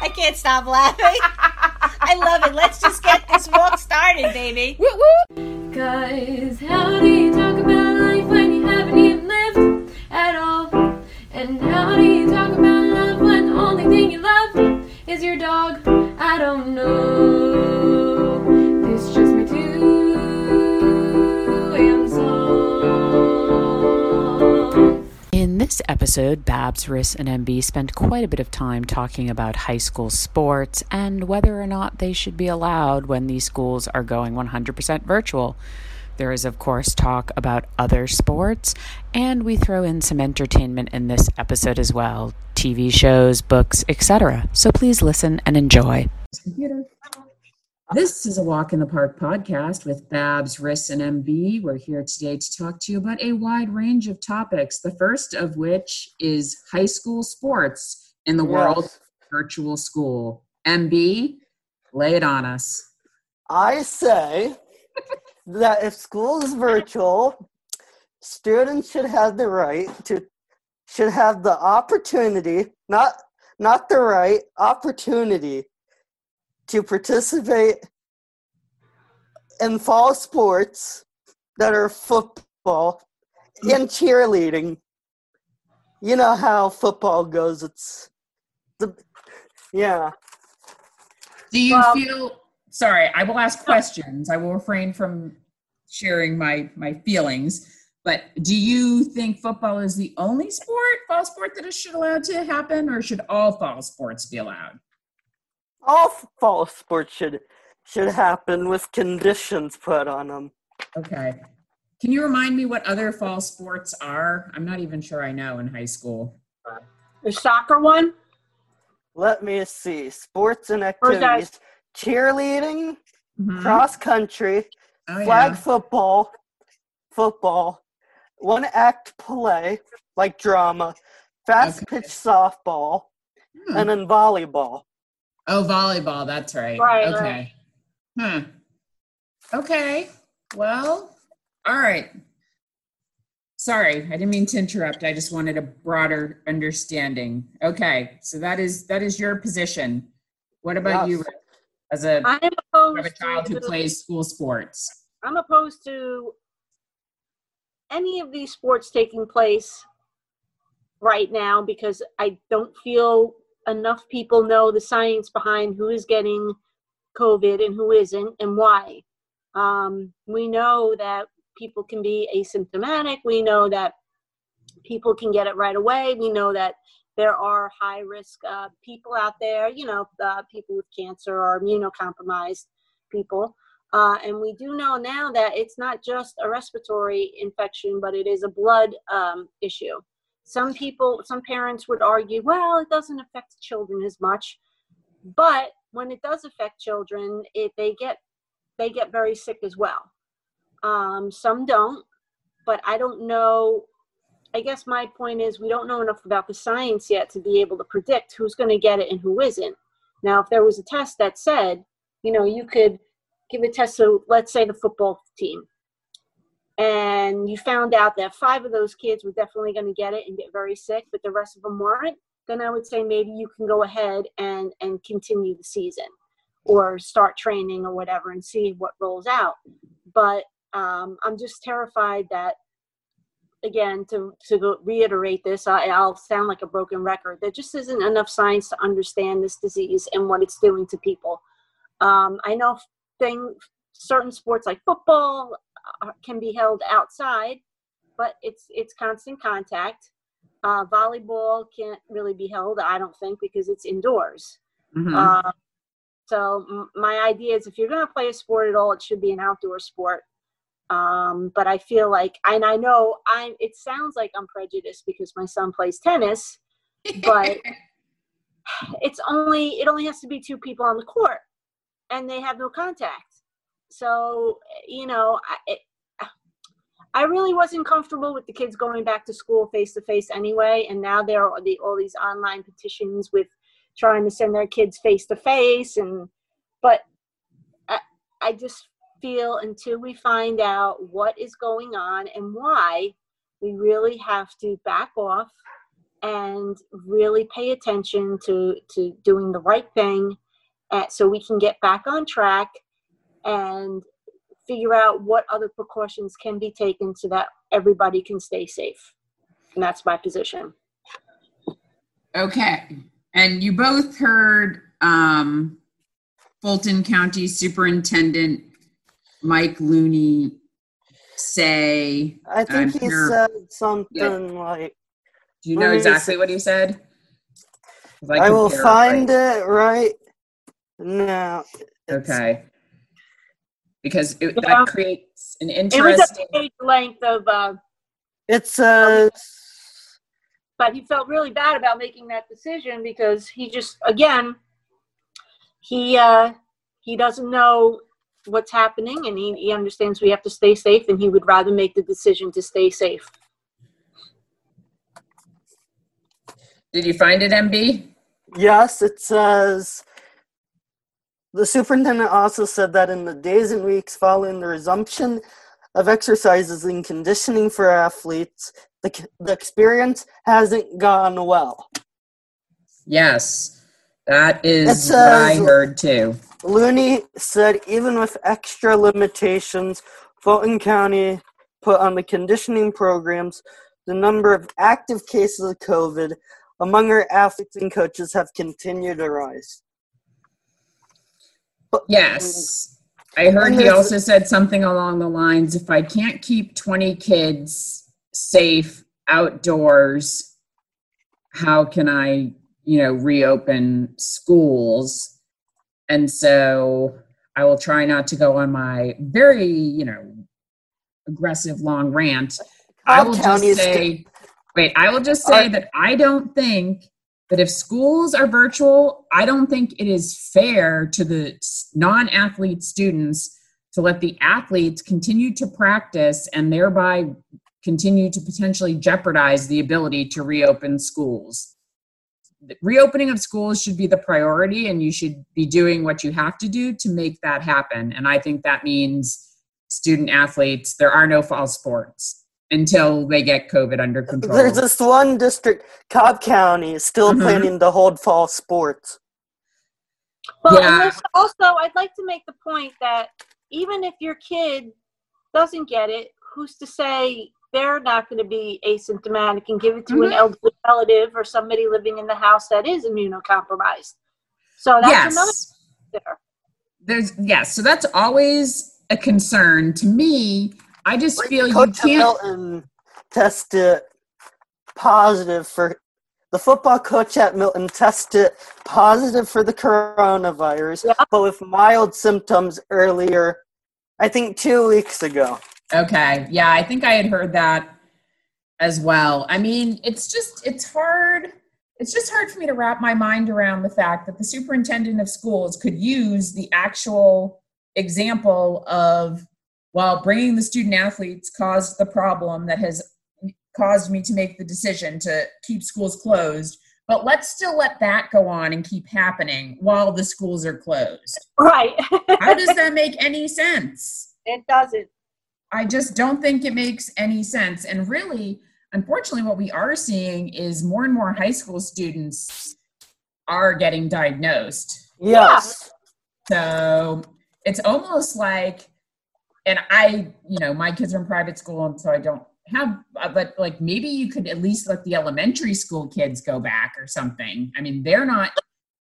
I can't stop laughing. I love it. Let's just get this walk started, baby. Woo woo! Guys, how do you talk about life when you haven't even lived at all? And how do you talk about love when the only thing you love is your dog? I don't know. This episode, Babs, Riss, and MB spend quite a bit of time talking about high school sports and whether or not they should be allowed when these schools are going 100% virtual. There is, of course, talk about other sports, and we throw in some entertainment in this episode as well TV shows, books, etc. So please listen and enjoy. Computer. This is a Walk in the Park podcast with Babs, Riss, and MB. We're here today to talk to you about a wide range of topics. The first of which is high school sports in the world Yes. virtual school. MB, lay it on us. I say that if school is virtual, students should have the right to should have the opportunity, not not the right, opportunity to participate in fall sports that are football and cheerleading. You know how football goes. It's the yeah. Do you Well- feel sorry, I will ask questions. I will refrain from sharing my my feelings. But do you think football is the only sport, fall sport that it should allowed to happen, or should all fall sports be allowed? All fall sports should should happen with conditions put on them. Okay. Can you remind me what other fall sports are? I'm not even sure I know in high school. The soccer one? Let me see. Sports and Or is that- activities. Cheerleading, Mhm. cross country, Oh, flag yeah. football, football, one act play like drama, fast Okay. pitch softball, Hmm. and then volleyball. Oh, volleyball. That's right. Right, Okay. Hmm. Okay. Well, all right. Sorry, I didn't mean to interrupt. I just wanted a broader understanding. Okay, so that is that is your position. What about you, Yes. Rick? as a I am opposed a child who plays school sports? I'm opposed to any of these sports taking place right now because I don't feel enough people know the science behind who is getting COVID and who isn't and why. Um, we know that people can be asymptomatic. We know that people can get it right away. We know that there are high risk uh, people out there, you know, uh, people with cancer or immunocompromised people. Uh, and we do know now that it's not just a respiratory infection, but it is a blood um, issue. Some people, some parents would argue, well, it doesn't affect children as much, but when it does affect children, it they get they get very sick as well. Um, some don't, but I don't know. I guess my point is we don't know enough about the science yet to be able to predict who's going to get it and who isn't. Now, if there was a test that said, you know, you could give a test to, let's say, the football team, and you found out that five of those kids were definitely going to get it and get very sick, but the rest of them weren't, then I would say maybe you can go ahead and and continue the season, or start training or whatever and see what rolls out. But um, I'm just terrified that again to to reiterate this I, i'll sound like a broken record there just isn't enough science to understand this disease and what it's doing to people um, i know thing certain sports like football can be held outside but it's it's constant contact uh, volleyball can't really be held i don't think because it's indoors Mhm. uh, so m- my idea is if you're going to play a sport at all it should be an outdoor sport um, but I feel like, and I know I'm. It sounds like I'm prejudiced because my son plays tennis, but it's only it only has to be two people on the court and they have no contact so you know I, I really wasn't comfortable with the kids going back to school face to face anyway and now there are the, all these online petitions with trying to send their kids face to face and but I, I just feel until we find out what is going on and why we really have to back off and really pay attention to to doing the right thing uh, so we can get back on track and figure out what other precautions can be taken so that everybody can stay safe and that's my position Okay. And you both heard um, Fulton County Superintendent Mike Looney say, I think I'm he here- said something like, do you know Let me exactly what he said? I, could will paraphrase. find it right now. Okay. Because it, Yeah. that creates an it was interesting. a page length of uh, It says, but he felt really bad about making that decision because he just again he uh he doesn't know what's happening and he, he understands we have to stay safe and he would rather make the decision to stay safe Did you find it, MB? yes, it says, the superintendent also said that in the days and weeks following the resumption of exercises and conditioning for athletes, the, the experience hasn't gone well. Yes. That is It uh, what I heard too. Looney said even with extra limitations Fulton County put on the conditioning programs, the number of active cases of COVID among our athletes and coaches have continued to rise. Yes. I heard he also said something along the lines if I can't keep 20 kids safe outdoors, how can I, you know, reopen schools? And so I will try not to go on my very, you know, aggressive long rant. I will just say, wait, I will just say Are- that I don't think that if schools are virtual, I don't think it is fair to the non athlete students to let the athletes continue to practice and thereby continue to potentially jeopardize the ability to reopen schools. The reopening of schools should be the priority, and you should be doing what you have to do to make that happen. And I think that means student athletes, there are no fall sports until they get COVID under control. There's this one district, Cobb County, is still Mhm. planning to hold fall sports. Well, Yeah. and there's also, I'd like to make the point that even if your kid doesn't get it, who's to say they're not going to be asymptomatic and give it to an Mhm. elderly relative or somebody living in the house that is immunocompromised? So that's another there. There's yes, so that's always a concern to me. I just feel you can't. Milton tested positive for the football coach at Milton tested positive for the coronavirus, Yeah. but with mild symptoms earlier, I think two weeks ago. Okay. Yeah, I think I had heard that as well. I mean, it's just it's hard it's just hard for me to wrap my mind around the fact that the superintendent of schools could use the actual example of well, bringing the student athletes caused the problem that has caused me to make the decision to keep schools closed, but let's still let that go on and keep happening while the schools are closed. Right. How does that make any sense? it doesn't. I just don't think it makes any sense. And really, unfortunately, what we are seeing is more and more high school students are getting diagnosed. Yes. So it's almost like, and I, you know, my kids are in private school, and so I don't have, uh, but like maybe you could at least let the elementary school kids go back or something. I mean, they're not.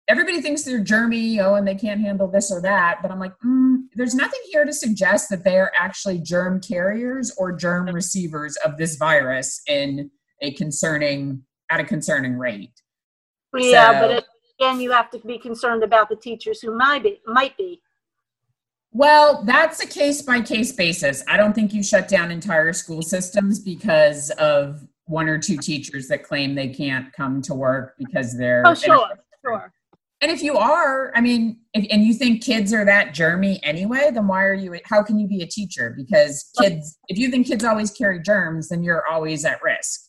Everybody thinks they're germy, oh, and they can't handle this or that. But I'm like, mm, there's nothing here to suggest that they are actually germ carriers or germ receivers of this virus in a concerning at a concerning rate. Yeah, So- but again, you have to be concerned about the teachers who might be. Might be. Well, that's a case by case basis. I don't think you shut down entire school systems because of one or two teachers that claim they can't come to work because they're Oh, sure. sure. And if you are, I mean, if, and you think kids are that germy anyway, then why are you? How can you be a teacher? Because kids, if you think kids always carry germs, then you're always at risk.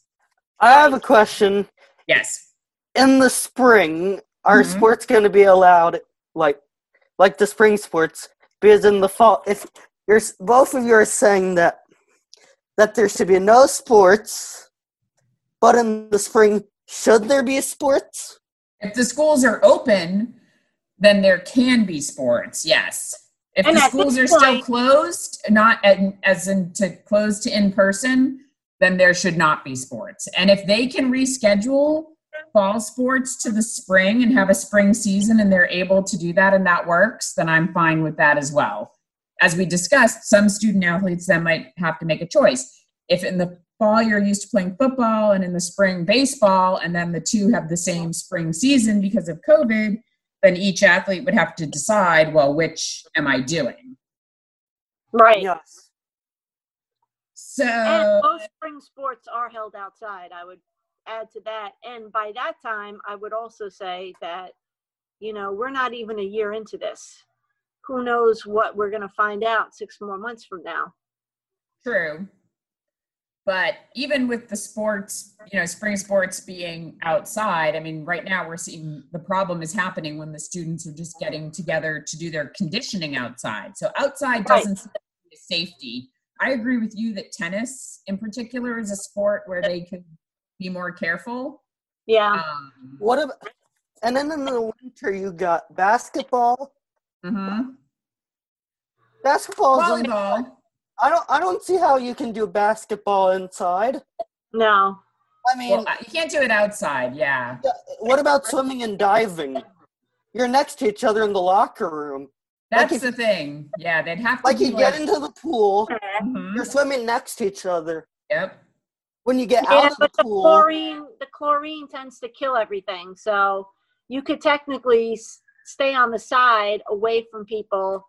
I have a question. Yes. In the spring, are Mhm. sports going to be allowed, like, like the spring sports? Because in the fall, if you're both of you are saying that that there should be no sports, but in the spring, should there be sports? If the schools are open, then there can be sports. Yes. If And the schools are this still closed, not at, as in to close to in person, then there should not be sports. And if they can reschedule fall sports to the spring and have a spring season and they're able to do that and that works, then I'm fine with that as well. As we discussed, some student athletes then might have to make a choice. If in the fall you're used to playing football and in the spring baseball, and then the two have the same spring season because of COVID, then each athlete would have to decide, well, which am I doing? Right. Yes. So, And most spring sports are held outside. I would add to that. And by that time, I would also say that, you know, we're not even a year into this. Who knows what we're going to find out six more months from now? True. But even with the sports, you know, spring sports being outside, I mean, right now we're seeing the problem is happening when the students are just getting together to do their conditioning outside. So outside Right. doesn't seem to be a safety. I agree with you that tennis in particular is a sport where they could be more careful. Yeah. Um, What about? And then in the winter, you got basketball. mhm. Basketball. Volleyball. I don't. I don't see how you can do basketball inside. No. I mean, Well, you can't do it outside. Yeah. what about swimming and diving? You're next to each other in the locker room. That's if- the thing. Yeah, they'd have to Like be you get into the pool, Mhm. you're swimming next to each other. Yep. When you get Yeah, out of but the pool, chlorine, the chlorine tends to kill everything. So you could technically s- stay on the side away from people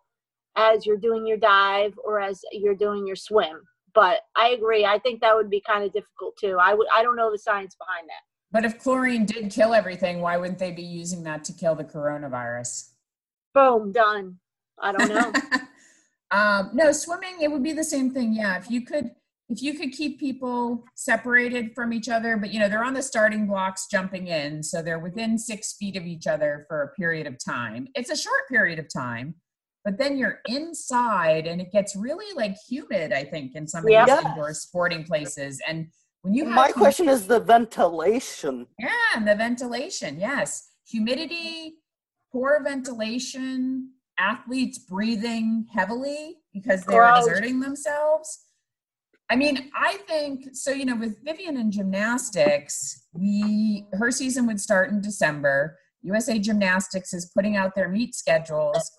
as you're doing your dive or as you're doing your swim. But I agree. I think that would be kind of difficult too. I would. I don't know the science behind that. But if chlorine did kill everything, why wouldn't they be using that to kill the coronavirus? Boom, done. I don't know. um, no, swimming it would be the same thing. Yeah, if you could, if you could keep people separated from each other, but you know they're on the starting blocks jumping in, so they're within six feet of each other for a period of time. It's a short period of time, but then you're inside, and it gets really like humid. I think in some of Yeah. these indoor sporting places, and when you have my question is the ventilation. Yeah, and the ventilation, yes. Humidity, poor ventilation, athletes breathing heavily because they're Gross. exerting themselves. I mean, I think so, you know, with Vivian in gymnastics, we her season would start in December. USA Gymnastics is putting out their meet schedules.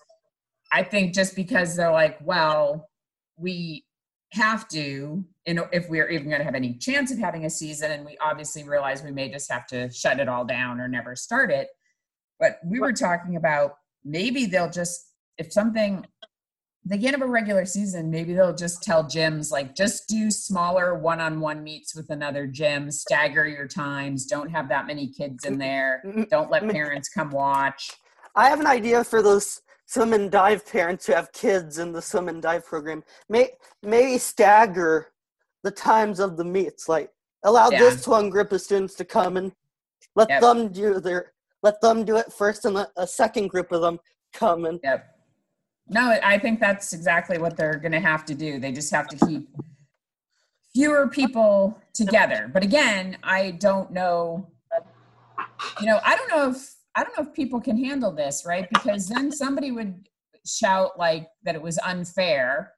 I think just because they're like, well, we have to, you know, if we're even going to have any chance of having a season, and we obviously realize we may just have to shut it all down or never start it. But we were talking about maybe they'll just, if something, they can't have a regular season, maybe they'll just tell gyms, like, just do smaller one on one meets with another gym, stagger your times, don't have that many kids in there, don't let parents come watch. I have an idea for those swim and dive parents who have kids in the swim and dive program. May maybe stagger the times of the meets. Like allow Yeah. this one group of students to come and let Yep. them do their let them do it first, and let a second group of them come and Yep. No, I think that's exactly what they're going to have to do. They just have to keep fewer people together. But again, I don't know. You know, I don't know if I don't know if people can handle this, right? Because then somebody would shout like that it was unfair.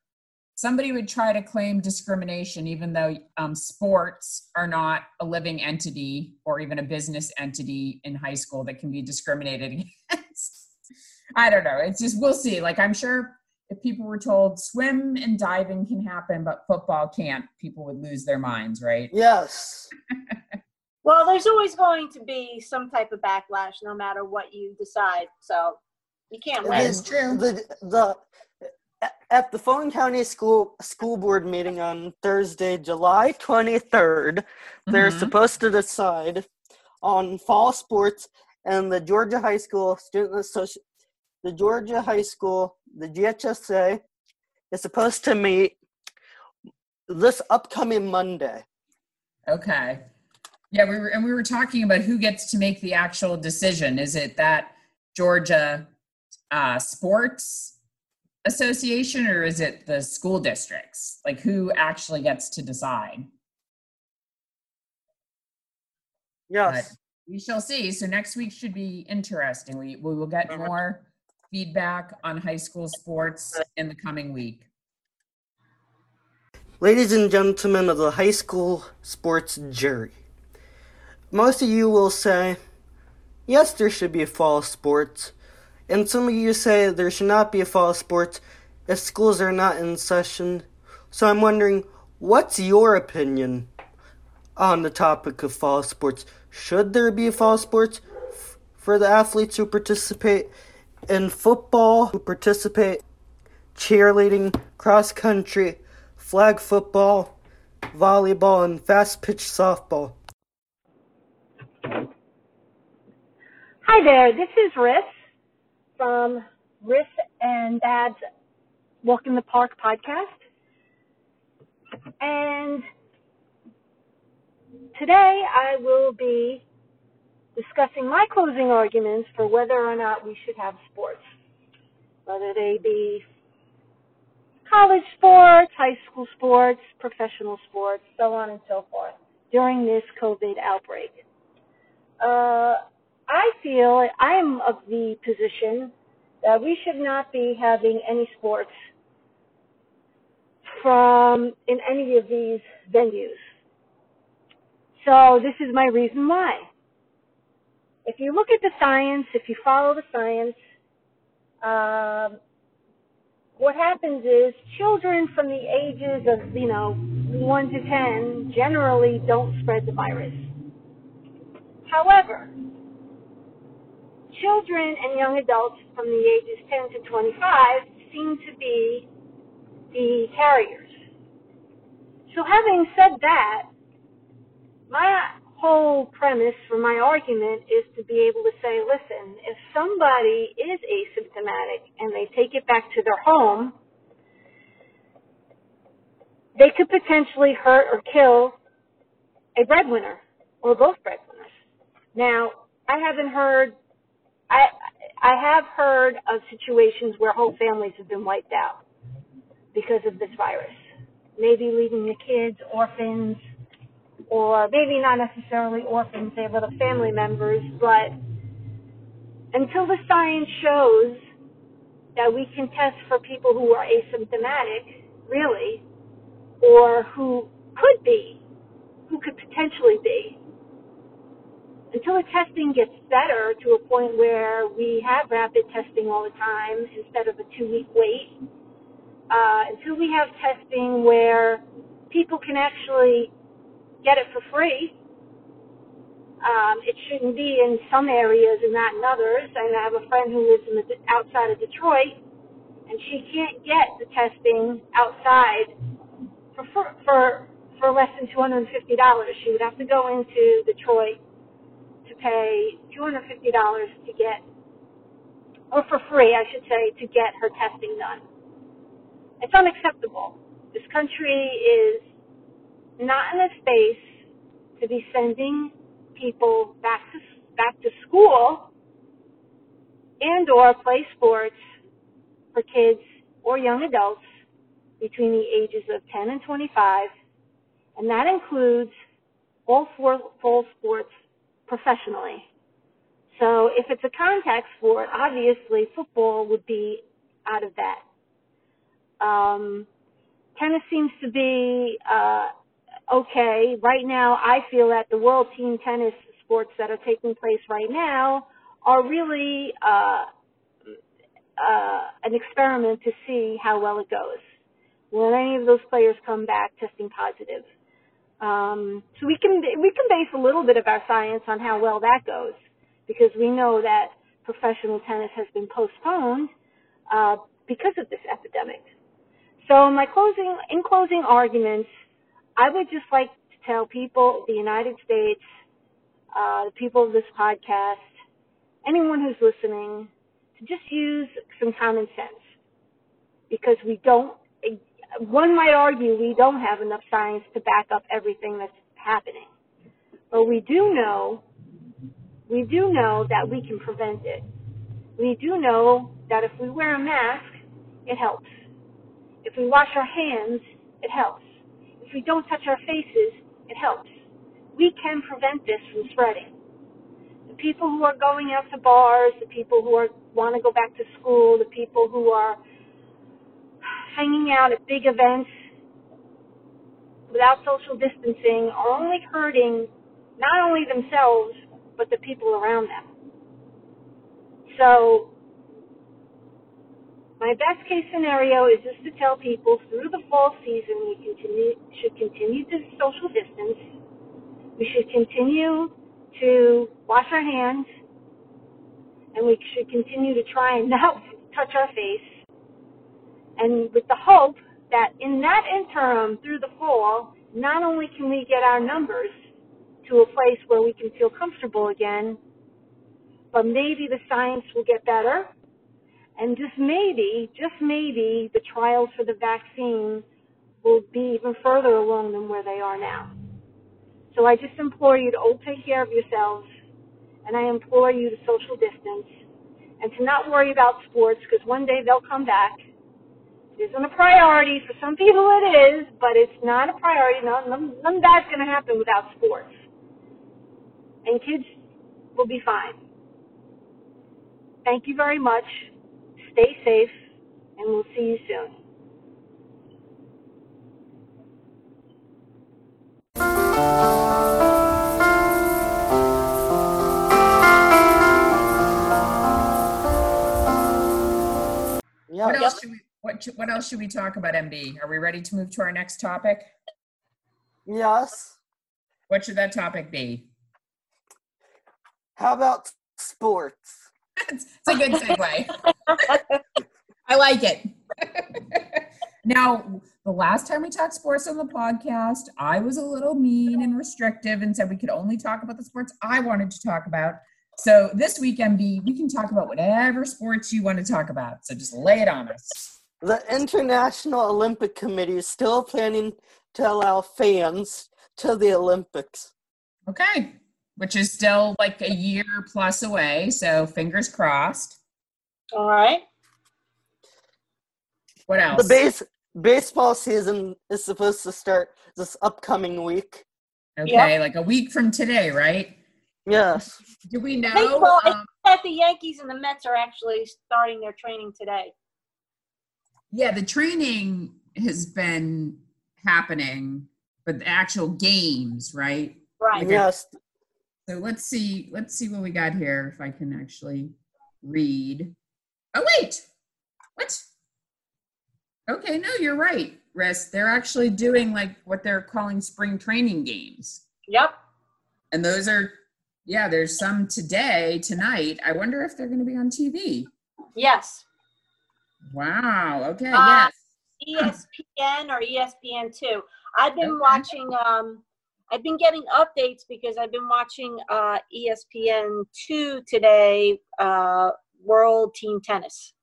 Somebody would try to claim discrimination, even though um, sports are not a living entity or even a business entity in high school that can be discriminated against. I don't know. It's just we'll see. Like I'm sure if people were told swim and diving can happen, but football can't, people would lose their minds, right? yes. well, there's always going to be some type of backlash, no matter what you decide. So you can't It win. is true. The the at the Fulton County School School Board meeting on Thursday, July twenty they're Mhm. supposed to decide on fall sports and the Georgia High School Student Association, the Georgia High School, the GHSA, is supposed to meet this upcoming Monday. Okay. Yeah, we were, and we were talking about who gets to make the actual decision. Is it that Georgia uh, Sports Association or is it the school districts? Like who actually gets to decide? Yes. We shall see. So next week should be interesting. We, we will get more feedback on high school sports in the coming week. Ladies and gentlemen of the high school sports jury, most of you will say, yes, there should be fall sports, and some of you say there should not be a fall sports if schools are not in session. So I'm wondering, what's your opinion on the topic of fall sports? Should there be fall sports f- for the athletes who participate in football, who participate cheerleading, cross country, flag football, volleyball, and fast pitch softball? Hi there, this is Riss from Riss and Dad's Walk in the Park podcast. And today I will be discussing my closing arguments for whether or not we should have sports, whether they be college sports, high school sports, professional sports, so on and so forth during this COVID outbreak. Uh, I feel I am of the position that we should not be having any sports from in any of these venues. So this is my reason why. If you look at the science, if you follow the science, um, what happens is children from the ages of, you know, 1 to 10 generally don't spread the virus. However, children and young adults from the ages 10 to 25 seem to be the carriers. So having said that, whole premise for my argument is to be able to say, listen, if somebody is asymptomatic and they take it back to their home, they could potentially hurt or kill a breadwinner or both breadwinners. Now, I haven't heard, I, I have heard of situations where whole families have been wiped out because of this virus. Maybe leaving the kids orphans, or maybe not necessarily orphans, they have other family members, but until the science shows that we can test for people who are asymptomatic, really, or who could be, who could potentially be, until the testing gets better to a point where we have rapid testing all the time instead of a two week wait, uh, until we have testing where people can actually get it for free. Um, it shouldn't be in some areas and not in others. And I have a friend who lives in the, outside of Detroit, and she can't get the testing outside for for for, for less than two hundred and fifty dollars. She would have to go into Detroit to pay two hundred and fifty dollars to get, or for free, I should say, to get her testing done. It's unacceptable. This country is not in a space to be sending people back to back to school and or play sports for kids or young adults between the ages of 10 and 25 and that includes all four fall sports professionally. So if it's a contact sport, obviously football would be out of that. Um, tennis seems to be uh, okay. Right now, I feel that the world team tennis sports that are taking place right now are really uh, uh, an experiment to see how well it goes. Will any of those players come back testing positive? Um, so we can we can base a little bit of our science on how well that goes, because we know that professional tennis has been postponed uh, because of this epidemic. So my closing in closing arguments, I would just like to tell people, the United States, uh, the people of this podcast, anyone who's listening to just use some common sense because we don't, one might argue we don't have enough science to back up everything that's happening. But we do know, we do know that we can prevent it. We do know that if we wear a mask, it helps. If we wash our hands, it helps. If we don't touch our faces, it helps. We can prevent this from spreading. The people who are going out to bars, the people who are want to go back to school, the people who are hanging out at big events without social distancing are only hurting not only themselves, but the people around them. So, my best case scenario is just to tell people through the fall season we continue, should continue to social distance. We should continue to wash our hands and we should continue to try and not touch our face. And with the hope that in that interim through the fall, not only can we get our numbers to a place where we can feel comfortable again, but maybe the science will get better. And just maybe, just maybe, the trials for the vaccine will be even further along than where they are now. So I just implore you to all take care of yourselves, and I implore you to social distance, and to not worry about sports, because one day they'll come back. It isn't a priority. For some people it is, but it's not a priority. None, none, of that's going to happen without sports. And kids will be fine. Thank you very much. Stay safe, and we'll see you soon. Yeah. What else should we, what, should- what else should we talk about, MB? Are we ready to move to our next topic? Yes. What should that topic be? How about sports? It's a good segue. I like it. now, the last time we talked sports on the podcast, I was a little mean and restrictive and said we could only talk about the sports I wanted to talk about. So this week, MB, we can talk about whatever sports you want to talk about. So just lay it on us. The International Olympic Committee is still planning to allow fans to the Olympics. Okay. Which is still like a year plus away. So fingers crossed. All right. What else? The base baseball season is supposed to start this upcoming week. okay, like a week from today, right? Yes. Do we know? Baseball, um, that the Yankees and the Mets are actually starting their training today. yeah, the training has been happening, but the actual games, right? Right. Okay. Yes. So let's see. Let's see what we got here. If I can actually read. Oh wait, what? Okay, no, you're right, Riss. They're actually doing like what they're calling spring training games, Yep. and those are, yeah, there's some today, tonight. I wonder if they're going to be on TV. Yes. Wow. Okay. Uh, yes. ESPN or E ESPN2. I've been Okay. watching um I've been getting updates because I've been watching uh ESPN2 today uh World Team Tennis.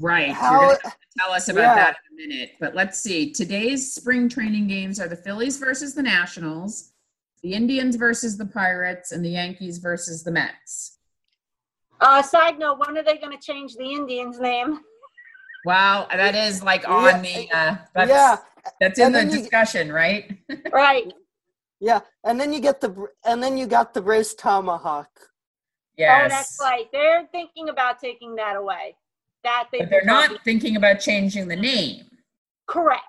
Right. You're How, gonna tell us about Yeah. that in a minute. But let's see. Today's spring training games are the Phillies versus the Nationals, the Indians versus the Pirates, and the Yankees versus the Mets. Uh side note, when are they going to change the Indians name? Wow, that is like Yeah. on the uh that's yeah, that's in and the then you- discussion, right? right. Yeah, and then you get the and then you got the Braves Tomahawk. Yes. Oh, that's right. They're thinking about taking that away. That they But they're not thinking about changing the name. correct.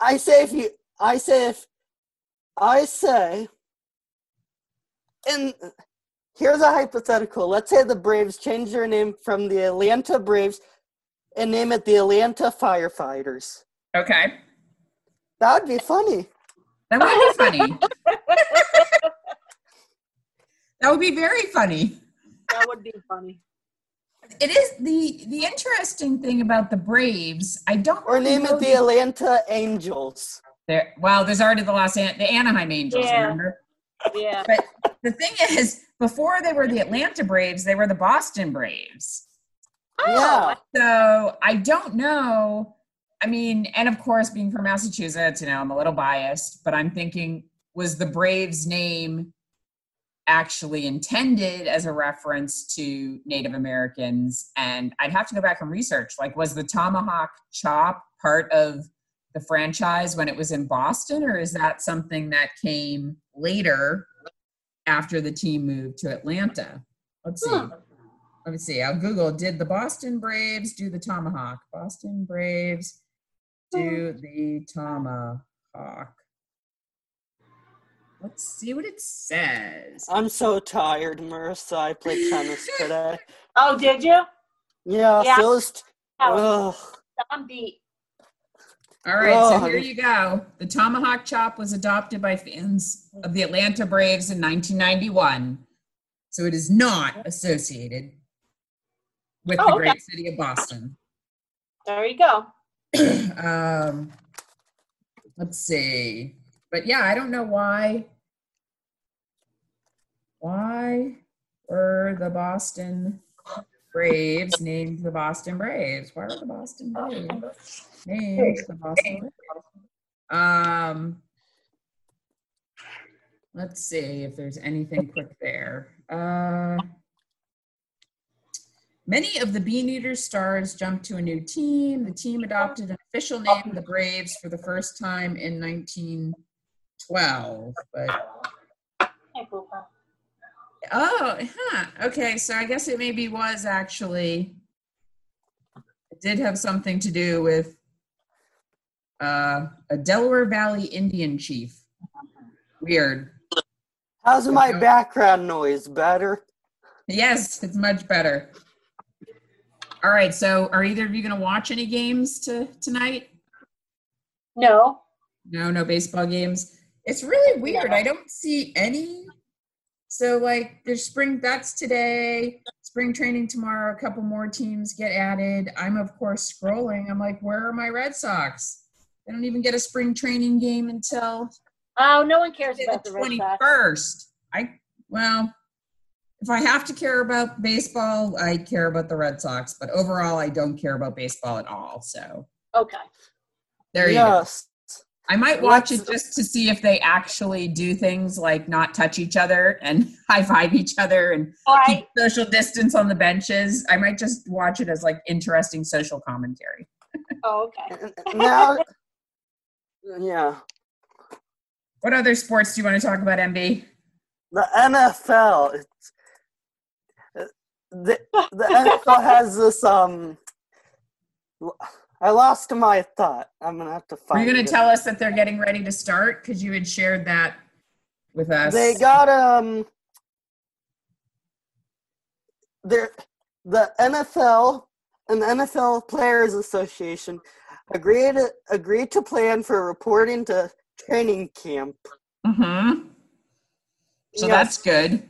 I say if you, I say if, I say, and here's a hypothetical. Let's say the Braves change their name from the Atlanta Braves and name it the Atlanta Firefighters. Okay. That would be funny. That would be funny. that would be very funny. that would be funny. It is the the interesting thing about the Braves. I don't Or really name know it the Atlanta Angels. There, well, there's already the Los An- the Anaheim Angels. Yeah. Remember? Yeah. But the thing is, before they were the Atlanta Braves, they were the Boston Braves. Oh, So I don't know. I mean, and of course, being from Massachusetts, you know, I'm a little biased, but I'm thinking, was the Braves name actually intended as a reference to Native Americans? And I'd have to go back and research. Like, was the tomahawk chop part of the franchise when it was in Boston, or is that something that came later after the team moved to Atlanta? Let's see. Huh. Let me see. I'll Google. Did the Boston Braves do the tomahawk? Boston Braves Hmm. do the tomahawk. Let's see what it says. I'm so tired, Marissa. I played tennis today. oh, did you? Yeah, Yeah. Phil's. Oh, Ugh. I'm beat. All right, so here you go. The tomahawk chop was adopted by fans of the Atlanta Braves in 1991. So it is not associated with Oh, the okay. great city of Boston. There you go. um, let's see. But yeah, I don't know why. Why were the Boston Braves named the Boston Braves? Why are the Boston Braves named the Boston Braves? Um, let's see if there's anything quick there. Uh, Many of the Bean Eaters stars jumped to a new team. The team adopted an official name, the Braves, for the first time in 1912. But oh, huh. Okay, so I guess it maybe was actually. It did have something to do with uh, a Delaware Valley Indian chief. Weird. How's my background noise? Better? Yes, it's much better. All right, so are either of you going to watch any games to tonight? No. No, no baseball games. It's really weird. I don't see any. So like there's spring that's today, spring training tomorrow, a couple more teams get added. I'm of course scrolling. I'm like, where are my Red Sox? They don't even get a spring training game until Oh, no one cares the about the Red twenty Sox. I well, if I have to care about baseball, I care about the Red Sox, but overall I don't care about baseball at all. So Okay. there you go. I might watch Let's- it just to see if they actually do things like not touch each other and high five each other and All keep social distance on the benches. I might just watch it as like interesting social commentary. Oh, okay. now, yeah. What other sports do you want to talk about, MB? The NFL. It's, uh, the, the NFL has this. Um, I lost my thought. I'm gonna have to find. you going it. to tell us that they're getting ready to start? Because you had shared that with us. They got um. There, the NFL and the NFL Players Association agreed agreed to plan for reporting to training camp. Mm-hmm. So Yes. that's good.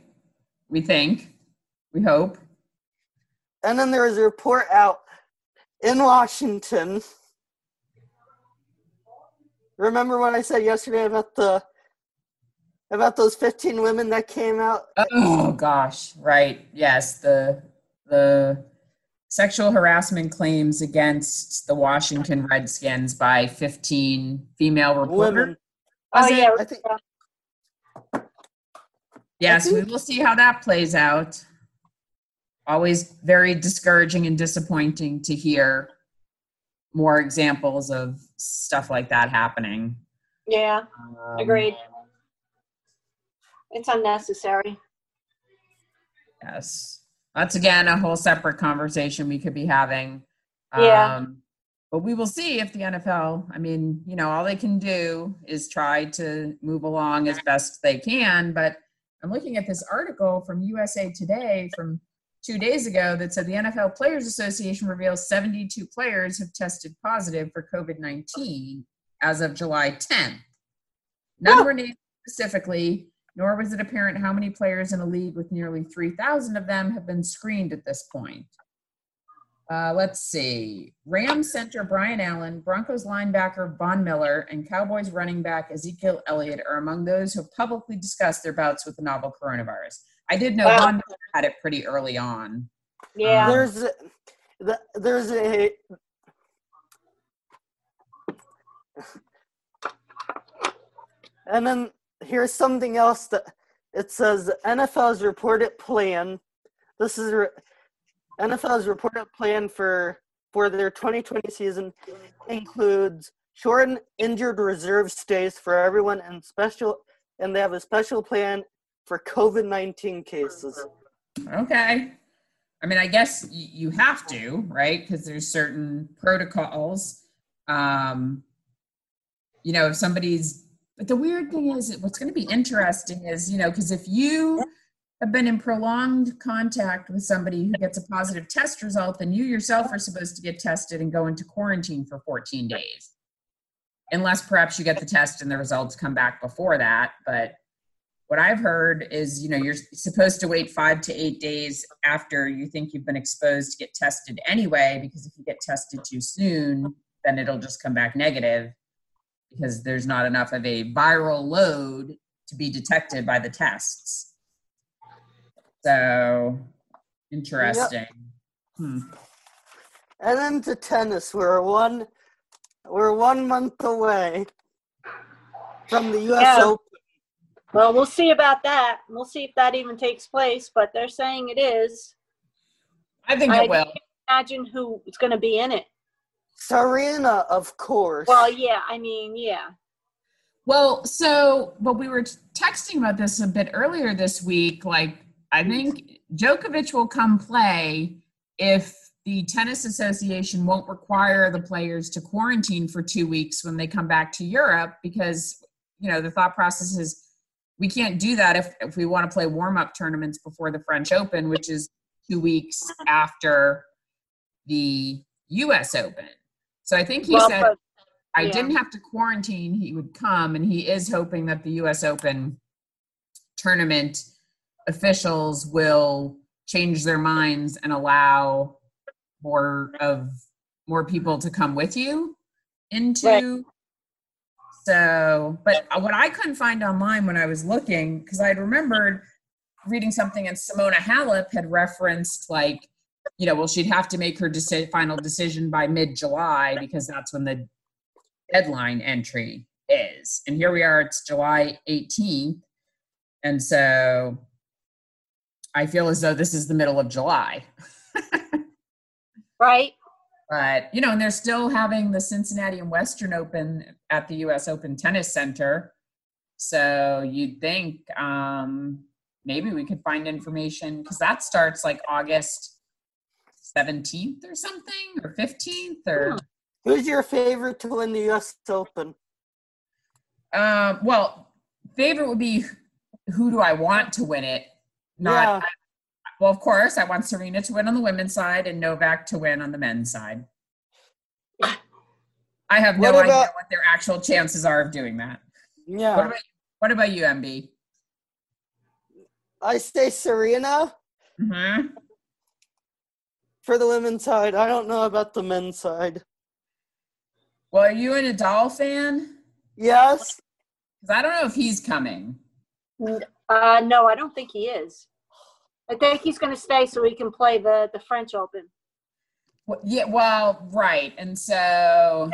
We think. We hope. And then there was a report out in Washington. Remember what I said yesterday about the about those 15 women that came out? Oh gosh, right. Yes, the the sexual harassment claims against the Washington Redskins by 15 female reporters. Oh, yeah. I think Yes, we think- will see how that plays out. Always very discouraging and disappointing to hear more examples of stuff like that happening. Yeah. Um, Agreed. It's unnecessary. Yes. That's again a whole separate conversation we could be having. Yeah. Um, but we will see if the NFL, I mean, you know, all they can do is try to move along as best they can. But I'm looking at this article from USA Today from two days ago that said the NFL Players Association reveals 72 players have tested positive for COVID 19 as of July 10th. None Oh. were named specifically, nor was it apparent how many players in a league with nearly 3,000 of them have been screened at this point. Uh, let's see. Rams center Brian Allen, Broncos linebacker Von Miller, and Cowboys running back Ezekiel Elliott are among those who have publicly discussed their bouts with the novel coronavirus. I did know Wow. Von Miller had it pretty early on. Yeah. Um, there's a, the- there's a and then here's something else that it says NFL's reported plan. This is re- NFL's reported plan for for their 2020 season includes shortened injured reserve stays for everyone and special and they have a special plan for COVID-19 cases. Okay. I mean, I guess you have to, right? Because there's certain protocols. Um, you know, if somebody's, but the weird thing is, what's going to be interesting is, you know, because if you have been in prolonged contact with somebody who gets a positive test result, then you yourself are supposed to get tested and go into quarantine for 14 days. Unless perhaps you get the test and the results come back before that. But what I've heard is, you know, you're supposed to wait five to eight days after you think you've been exposed to get tested anyway, because if you get tested too soon, then it'll just come back negative because there's not enough of a viral load to be detected by the tests. So interesting. Hmm. And then to tennis, we're one we're one month away from the U.S. Yeah. Open. Well, we'll see about that. We'll see if that even takes place, but they're saying it is. I think I it will. Imagine who is going to be in it. Serena, of course. Well, yeah, I mean, yeah. Well, so, but we were texting about this a bit earlier this week. Like, I think Djokovic will come play if the Tennis Association won't require the players to quarantine for two weeks when they come back to Europe because, you know, the thought process is we can't do that if, if we want to play warm up tournaments before the French Open, which is two weeks after the US Open. So I think he Well, said. but- I didn't have to quarantine. He would come, and he is hoping that the U.S. Open tournament officials will change their minds and allow more of more people to come with you into. So, but what I couldn't find online when I was looking, because I'd remembered reading something, and Simona Halep had referenced like, you know, well, she'd have to make her deci- final decision by mid-July because that's when the deadline entry is. And here we are, it's July 18th. And so I feel as though this is the middle of July. Right? But, you know, and they're still having the Cincinnati and Western Open at the US Open Tennis Center. So you'd think um, maybe we could find information because that starts like August 17th or something or 15th or. Who's your favorite to win the U.S. Open? Um, well, favorite would be who do I want to win it? Not Yeah. Well, of course, I want Serena to win on the women's side and Novak to win on the men's side. I have no What idea what their actual chances are of doing that. What Yeah, about what about you, MB? I say Serena hmm for the women's side. I don't know about the men's side. Well, are you an Nadal fan? Yes, Because I don't know if he's coming. Uh, no, I don't think he is. I think he's going to stay so he can play the, the French Open. Well, yeah, well, right. And so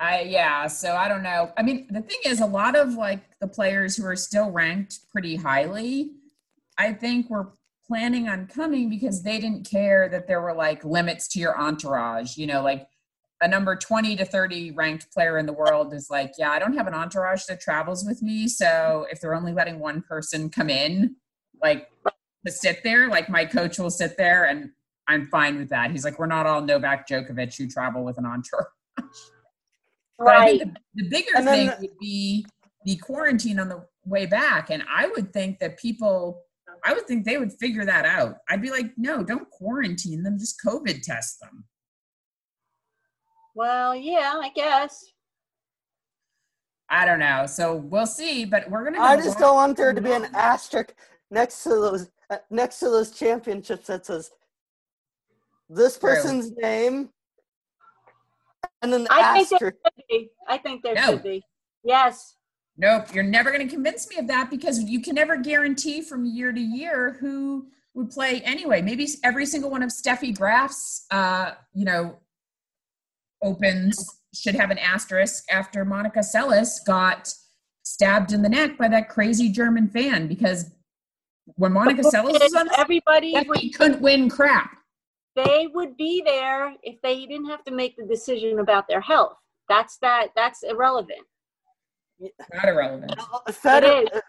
I yeah, so I don't know. I mean, the thing is a lot of like the players who are still ranked pretty highly, I think were planning on coming because they didn't care that there were like limits to your entourage, you know, like a number 20 to 30 ranked player in the world is like, yeah, I don't have an entourage that travels with me, so if they're only letting one person come in, like to sit there, like my coach will sit there and I'm fine with that. He's like, we're not all Novak Djokovic who travel with an entourage. Right. the, the bigger thing would be the quarantine on the way back. And I would think that people, I would think they would figure that out. I'd be like, no, don't quarantine them, just COVID test them. Well, yeah, I guess. I don't know. So we'll see, but we're going to. I just don't want there to be an asterisk next to those uh, next to those championships that says this True. person's name and an I think there asterisk. should be. I think there No. should be. Yes. Nope, you're never going to convince me of that because you can never guarantee from year to year who would play anyway. Maybe every single one of Steffi Graf's, uh, you know, opens should have an asterisk after Monica Seles got stabbed in the neck by that crazy German fan because when Monica Seles was on Everybody would Steffi couldn't win crap. they would be there if they didn't have to make the decision about their health. That's that. That's irrelevant. Not irrelevant. Feder- is. uh,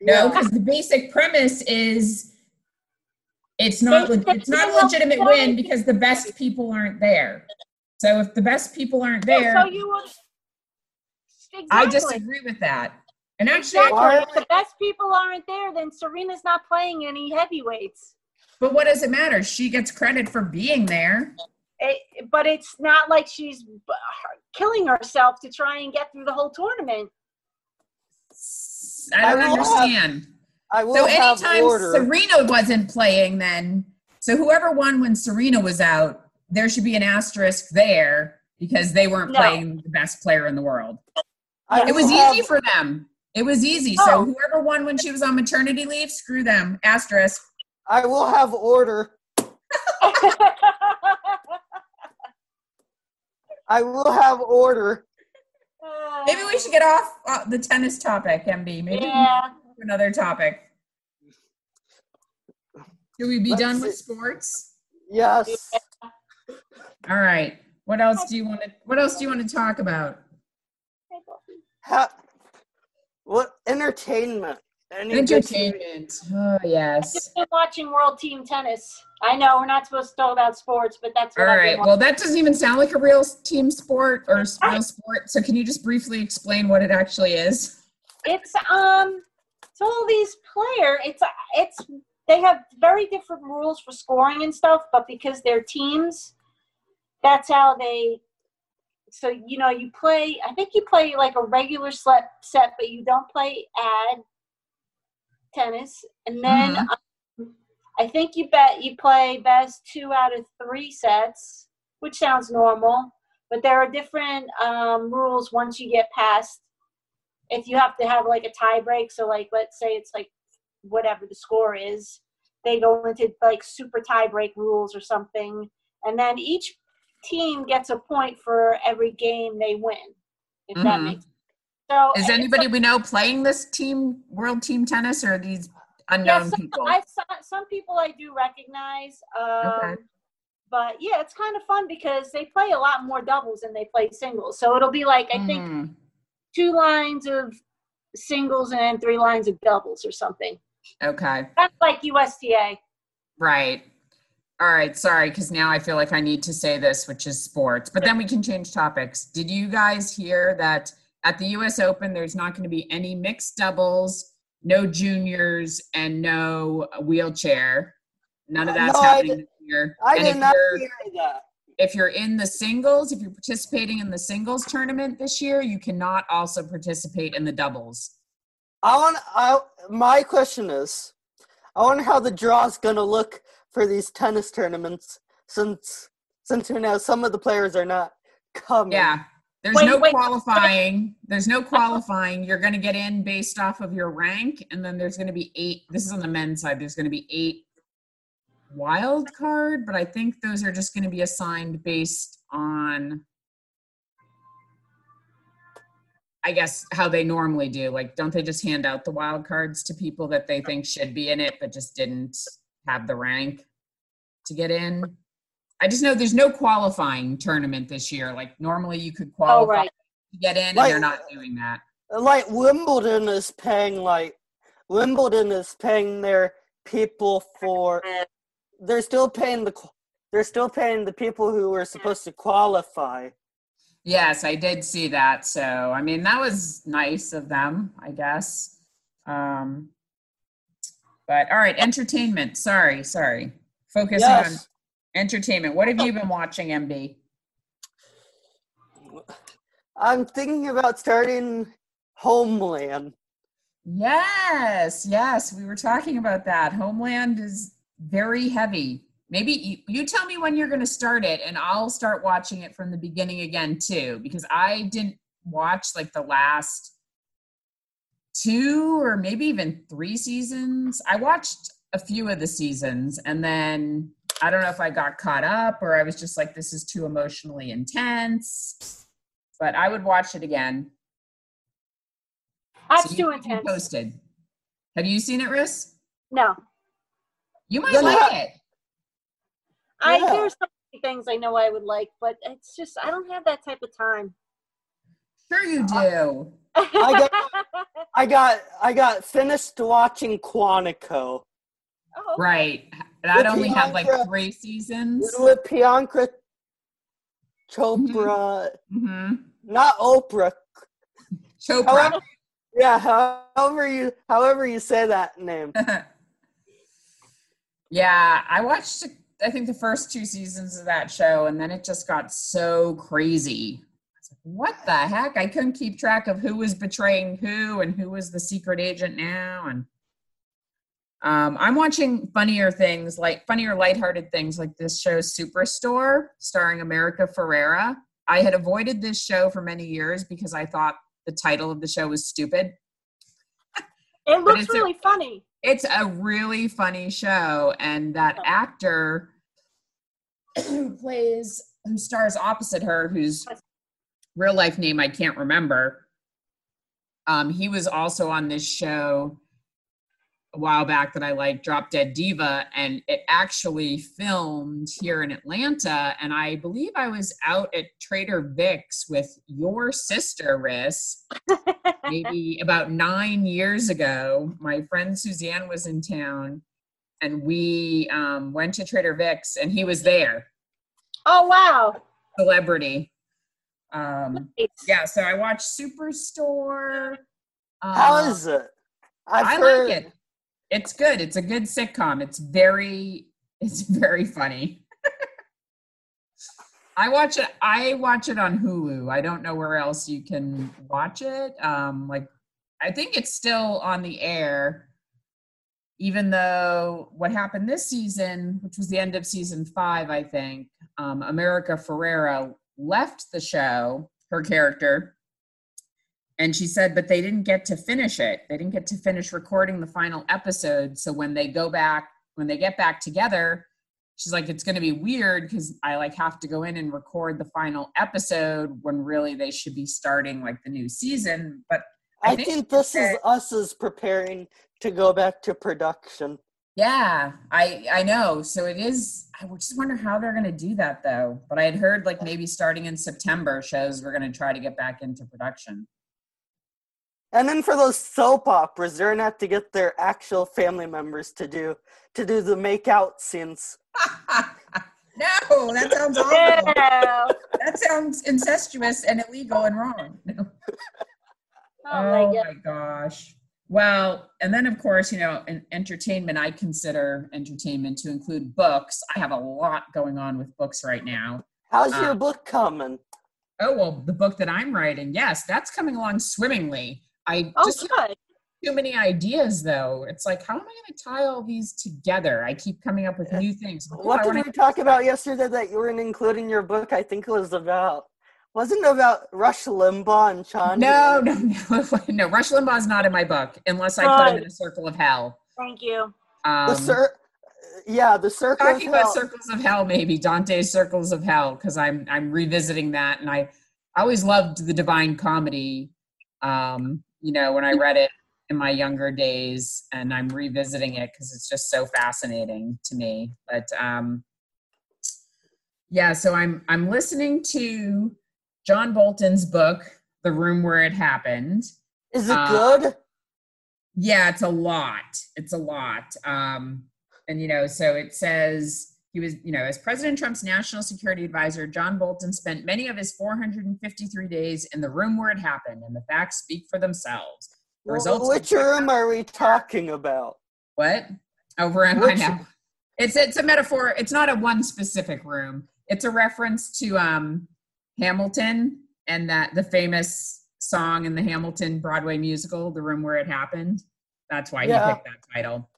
No, because the basic premise is it's not it's not a legitimate win because the best people aren't there. So if the best people aren't there, So you would. Exactly. I disagree with that. And actually, Exactly. If the best people aren't there, then Serena's not playing any heavyweights. but what does it matter? She gets credit for being there. It, but it's not like she's killing herself to try and get through the whole tournament. I don't I will have- understand. I will So have anytime order. Serena wasn't playing, then so whoever won when Serena was out, there should be an asterisk there because they weren't No. playing the best player in the world. I It was will have- easy for them. It was easy. Oh. So whoever won when she was on maternity leave, screw them. Asterisk. I will have order. I will have order. Maybe we should get off uh, the tennis topic, MB. Maybe Yeah. another topic. Should we be Let's done with sports? Yes. All right. What else do you want to? What else do you want to talk about? Ha- what entertainment? Any Entertainment. Oh yes. I've just been watching World Team Tennis. I know we're not supposed to talk about sports, but that's All I've right. been. Well, that doesn't even sound like a real team sport or real sport. So can you just briefly explain what it actually is? It's um, it's all these player. It's it's they have very different rules for scoring and stuff, but because they're teams, that's how they. So you know, you play. I think you play like a regular set, set, but you don't play ad tennis, and then Mhm. um, I think you bet you play best two out of three sets, which sounds normal. But there are different um, rules once you get past. If you have to have like a tie break, so like let's say it's like whatever the score is, they go into like super tie break rules or something, and then each team gets a point for every game they win. If that Mhm. makes so. Is anybody we know playing this team world team tennis or are these unknown yeah, some, people? I, some, some people I do recognize. Um, Okay. But yeah, it's kind of fun because they play a lot more doubles than they play singles. So it'll be like I think Mm. two lines of singles and then three lines of doubles or something. Okay. That's like USTA. Right. All right. Sorry, because now I feel like I need to say this, which is sports. But then we can change topics. Did you guys hear that at the U.S. Open, there's not going to be any mixed doubles, no juniors, and no wheelchair? None of uh, that's No, I happening did- this year. I and did not hear that. if you're in the singles, if you're participating in the singles tournament this year, you cannot also participate in the doubles. I want. I my question is, I wonder how the draw is gonna look for these tennis tournaments since since you know some of the players are not coming. Yeah. There's Wait, no wait, qualifying. There's no qualifying. You're going to get in based off of your rank, and then there's going to be eight. This is on the men's side. There's going to be eight wild card, but I think those are just going to be assigned based on, I guess, how they normally do. Like, don't they just hand out the wild cards to people that they think should be in it, but just didn't have the rank to get in? I just know there's no qualifying tournament this year. Like normally you could qualify Oh, right. to get in, and they're not doing that. Like Wimbledon is paying like Wimbledon is paying their people for. They're still paying the. They're still paying the people who were supposed to qualify. Yes, I did see that. So I mean, that was nice of them, I guess. Um, but all right, entertainment. Sorry, sorry. Focus on entertainment. What have you been watching, MB? I'm thinking about starting Homeland. Yes, yes, we were talking about that. Homeland is very heavy. maybe you, you tell me when you're going to start it and I'll start watching it from the beginning again too because I didn't watch like the last two or maybe even three seasons. I watched a few of the seasons and then I don't know if I got caught up or I was just like this is too emotionally intense. But I would watch it again. That's So too you keep me intense. Posted. Have you seen it, Ris? No, You might Then like how- it. I Yeah. there's so many things I know I would like, but it's just I don't have that type of time. Sure you uh, do. I got I got I got finished watching Quantico oh, Right. That With only had like three seasons. with Priyanka Chopra, hmm not Oprah. Chopra. However, yeah, however you however you say that name. yeah, I watched I think the first two seasons of that show and then it just got so crazy. Like, what the heck? I couldn't keep track of who was betraying who and who was the secret agent now and um, I'm watching funnier things like funnier lighthearted things like this show Superstore starring America Ferrera. I had avoided this show for many years because I thought the title of the show was stupid. it looks it's a- really funny. It's a really funny show, and that actor who plays, who stars opposite her, whose real life name I can't remember, um, he was also on this show a while back that I like, Drop Dead Diva, and it actually filmed here in Atlanta. And I believe I was out at Trader Vic's with your sister, Ris, maybe about nine years ago. My friend Suzanne was in town, and we um, went to Trader Vic's, and he was there, Oh wow. celebrity. Um, Nice. yeah, so I watched Superstore. How Uh, is it? I've I heard, like it. It's good. It's a good sitcom. It's very it's very funny. I watch it I watch it on Hulu. I don't know where else you can watch it. Um like I think it's still on the air even though what happened this season, which was the end of season 5, I think, um America Ferrera left the show, her character, and she said, but they didn't get to finish it. They didn't get to finish recording the final episode. So when they go back, when they get back together, she's like, it's going to be weird because I like have to go in and record the final episode when really they should be starting like the new season. But I I think think this is us as preparing to go back to production. yeah, I I know. So it is. I just wonder how they're going to do that though. But I had heard like maybe starting in September shows we're going to try to get back into production. And then for those soap operas, they're not to get their actual family members to do to do the make out scenes. no, that sounds awful. Yeah. That sounds incestuous and illegal and wrong. No. Oh my god. gosh. Well, and then of course, you know, in entertainment, I consider entertainment to include books. I have a lot going on with books right now. How's Uh, your book coming? Oh, well, the book that I'm writing, yes, that's coming along swimmingly. I Oh just have good. too many ideas though. It's like, how am I going to tie all these together? I keep coming up with new things. Oh, What did we talk about yesterday that you weren't including in your book? I think it was about wasn't it about Rush Limbaugh and Sean? No, no, no, no. Rush Limbaugh's not in my book unless I put him in a circle of hell. Thank you. Um, The cir- yeah, the circle. of talking about circles of hell, maybe Dante's Circles of Hell, because I'm I'm revisiting that, and I I always loved the Divine Comedy. Um, you know, when I read it in my younger days, and I'm revisiting it because it's just so fascinating to me. But um, yeah, so I'm I'm listening to John Bolton's book, The Room Where It Happened. Is it uh, good? Yeah, it's a lot. It's a lot. Um, and you know, so it says he was, you know, as President Trump's national security advisor, John Bolton spent many of his 453 days in the room where it happened, and the facts speak for themselves. The results. Which room are we talking about? What? Over in Which- know. It's it's a metaphor. It's not a one specific room. It's a reference to um Hamilton and that the famous song in the Hamilton Broadway musical, The Room Where It Happened. That's why Yeah. he picked that title.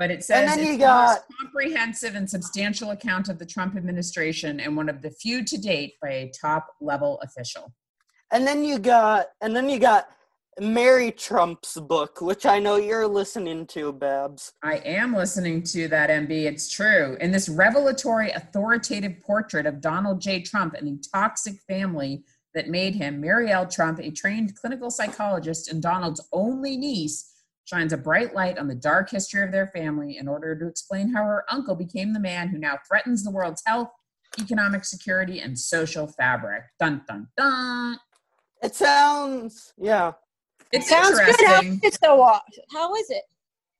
But it says it's you the most comprehensive and substantial account of the Trump administration and one of the few to date by a top level official. And then you got and then you got Mary Trump's book, which I know you're listening to, Babs. I am listening to that, MB. It's true. In this revelatory, authoritative portrait of Donald J. Trump and the toxic family that made him, Mary L. Trump, a trained clinical psychologist and Donald's only niece, shines a bright light on the dark history of their family in order to explain how her uncle became the man who now threatens the world's health, economic security, and social fabric. Dun dun dun. It sounds yeah. It's Sounds good. How interesting. is it so off? How is it?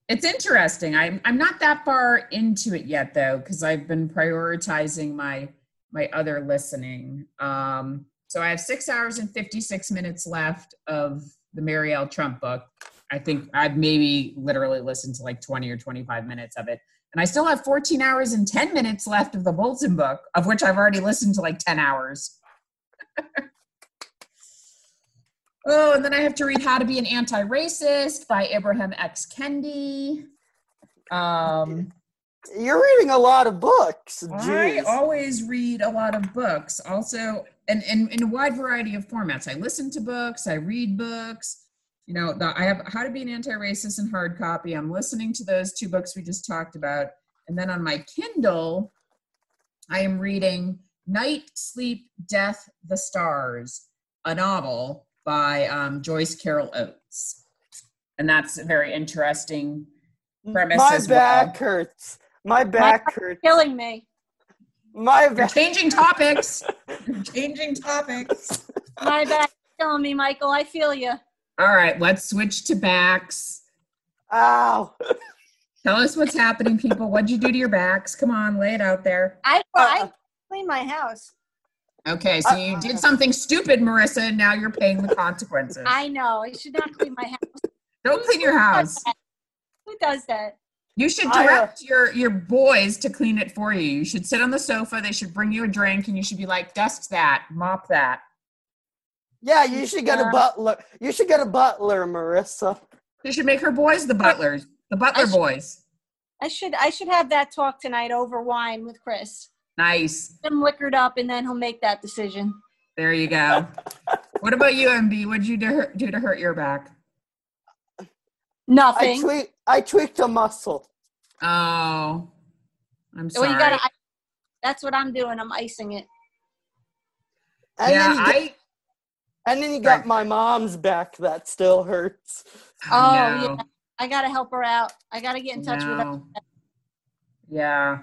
It's interesting. I'm I'm not that far into it yet though, because I've been prioritizing my my other listening. Um, so I have six hours and 56 minutes left of the Mary L. Trump book. I think I've maybe literally listened to like 20 or 25 minutes of it. And I still have 14 hours and 10 minutes left of the Bolton book, of which I've already listened to like 10 hours. oh, and then I have to read How to Be an Anti-Racist by Ibram X. Kendi. Um, You're reading a lot of books. I always read a lot of books, also, and in a wide variety of formats. I listen to books, I read books. You know, the, I have How to Be an Anti-Racist in hard copy. I'm listening to those two books we just talked about, and then on my Kindle, I am reading Night, Sleep, Death, the Stars, a novel by um, Joyce Carol Oates, and that's a very interesting premise My as well. back hurts. My back hurts. Killing me. My You're changing topics. You're changing topics. My back killing me, Michael. I feel you. All right, let's switch to backs. Ow. Tell us what's happening, people. What'd you do to your backs? Come on, lay it out there. I Uh, I clean my house. Okay, so you did something stupid, Marissa, and now you're paying the consequences. I know. I should not clean my house. Don't clean your house. Who does that? You should I, uh, direct your your boys to clean it for you. You should sit on the sofa. They should bring you a drink, and you should be like, dust that, mop that. Yeah, you should get a butler. You should get a butler, Marissa. You should make her boys the butlers, the butler I should- boys. I should I should have that talk tonight over wine with Chris. Nice. Get him liquored up, and then he'll make that decision. There you go. what about you, MB? What'd you do, do to hurt your back? I Nothing. I tweaked a muscle. Oh, I'm sorry. well, you gotta. I, that's what I'm doing. I'm icing it. And yeah, then you get, I. and then you got Right. my mom's back that still hurts. Oh, I yeah. I gotta help her out. I gotta get in touch with her. Yeah.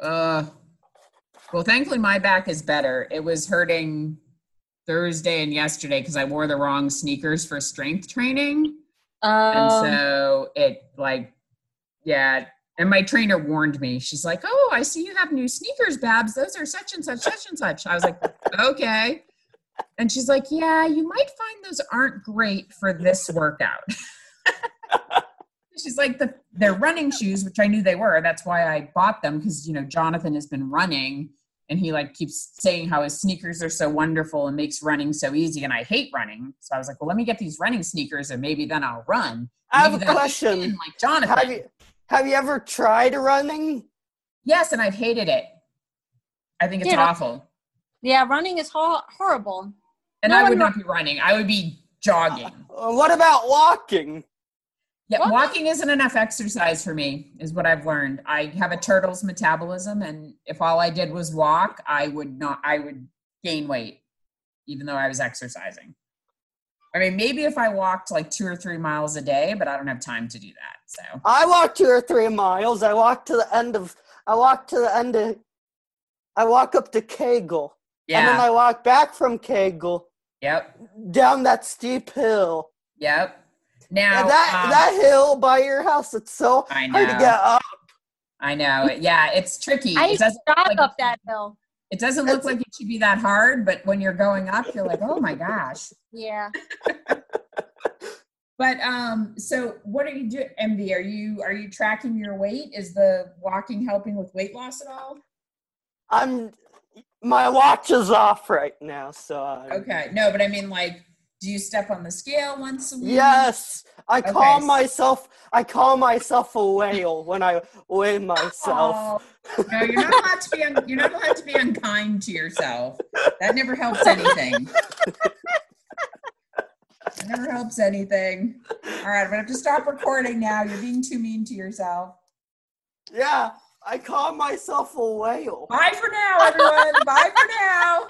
Uh. Well, thankfully, my back is better. It was hurting Thursday and yesterday because I wore the wrong sneakers for strength training, and Um, so it like, yeah. And my trainer warned me. She's like, "Oh, I see you have new sneakers, Babs. Those are such and such, such and such." I was like, "Okay." And she's like, "Yeah, you might find those aren't great for this workout." she's like, the, "They're running shoes, which I knew they were. That's why I bought them because you know Jonathan has been running, and he like keeps saying how his sneakers are so wonderful and makes running so easy, and I hate running. So I was like, well, let me get these running sneakers, and maybe then I'll run. I have a question. Like Jonathan, Have you have you ever tried running? yes, and I've hated it. I think it's Yeah. awful. Yeah, running is hor- horrible. And No I would wa- not be running. I would be jogging. Uh, What about walking? Yeah, What? walking isn't enough exercise for me, is what I've learned. I have a turtle's metabolism, and if all I did was walk, I would not. I would gain weight, even though I was exercising. I mean, maybe if I walked like two or three miles a day, but I don't have time to do that. So I walk two or three miles. I walk to the end of. I walk to the end of. I walk up to Kegel, and then I walk back from Kegel yep, down that steep hill. yep. Now And that um, that hill by your house, it's so I hard to know. get up. I know. Yeah, it's tricky. I It used to doesn't jog like up that hill. It doesn't look like it should be that hard, but when you're going up, you're like, oh my gosh. Yeah. But um, so what are you doing, MB? Are you are you tracking your weight? Is the walking helping with weight loss at all? I'm. My watch is off right now, so. I'm- Okay, no, but I mean, like, Do you step on the scale once a week? Yes, I Okay, call myself. I call myself a whale when I weigh myself. Oh, no, you're not allowed to be. Un- you're not allowed to be unkind to yourself. That never helps anything. That never helps anything. All right, I'm gonna have to stop recording now. You're being too mean to yourself. Yeah, I call myself a whale. Bye for now, everyone. Bye for now.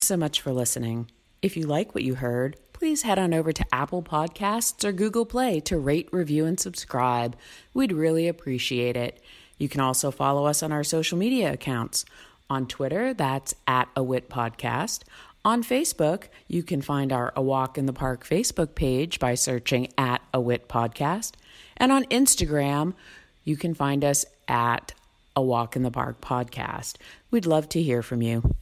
so much for listening. If you like what you heard, please head on over to Apple Podcasts or Google Play to rate, review, and subscribe. We'd really appreciate it. You can also follow us on our social media accounts. On Twitter, that's at a wit podcast. On Facebook, you can find our A Walk in the Park Facebook page by searching at a wit podcast. And on Instagram, you can find us at a Walk in the Park podcast. We'd love to hear from you.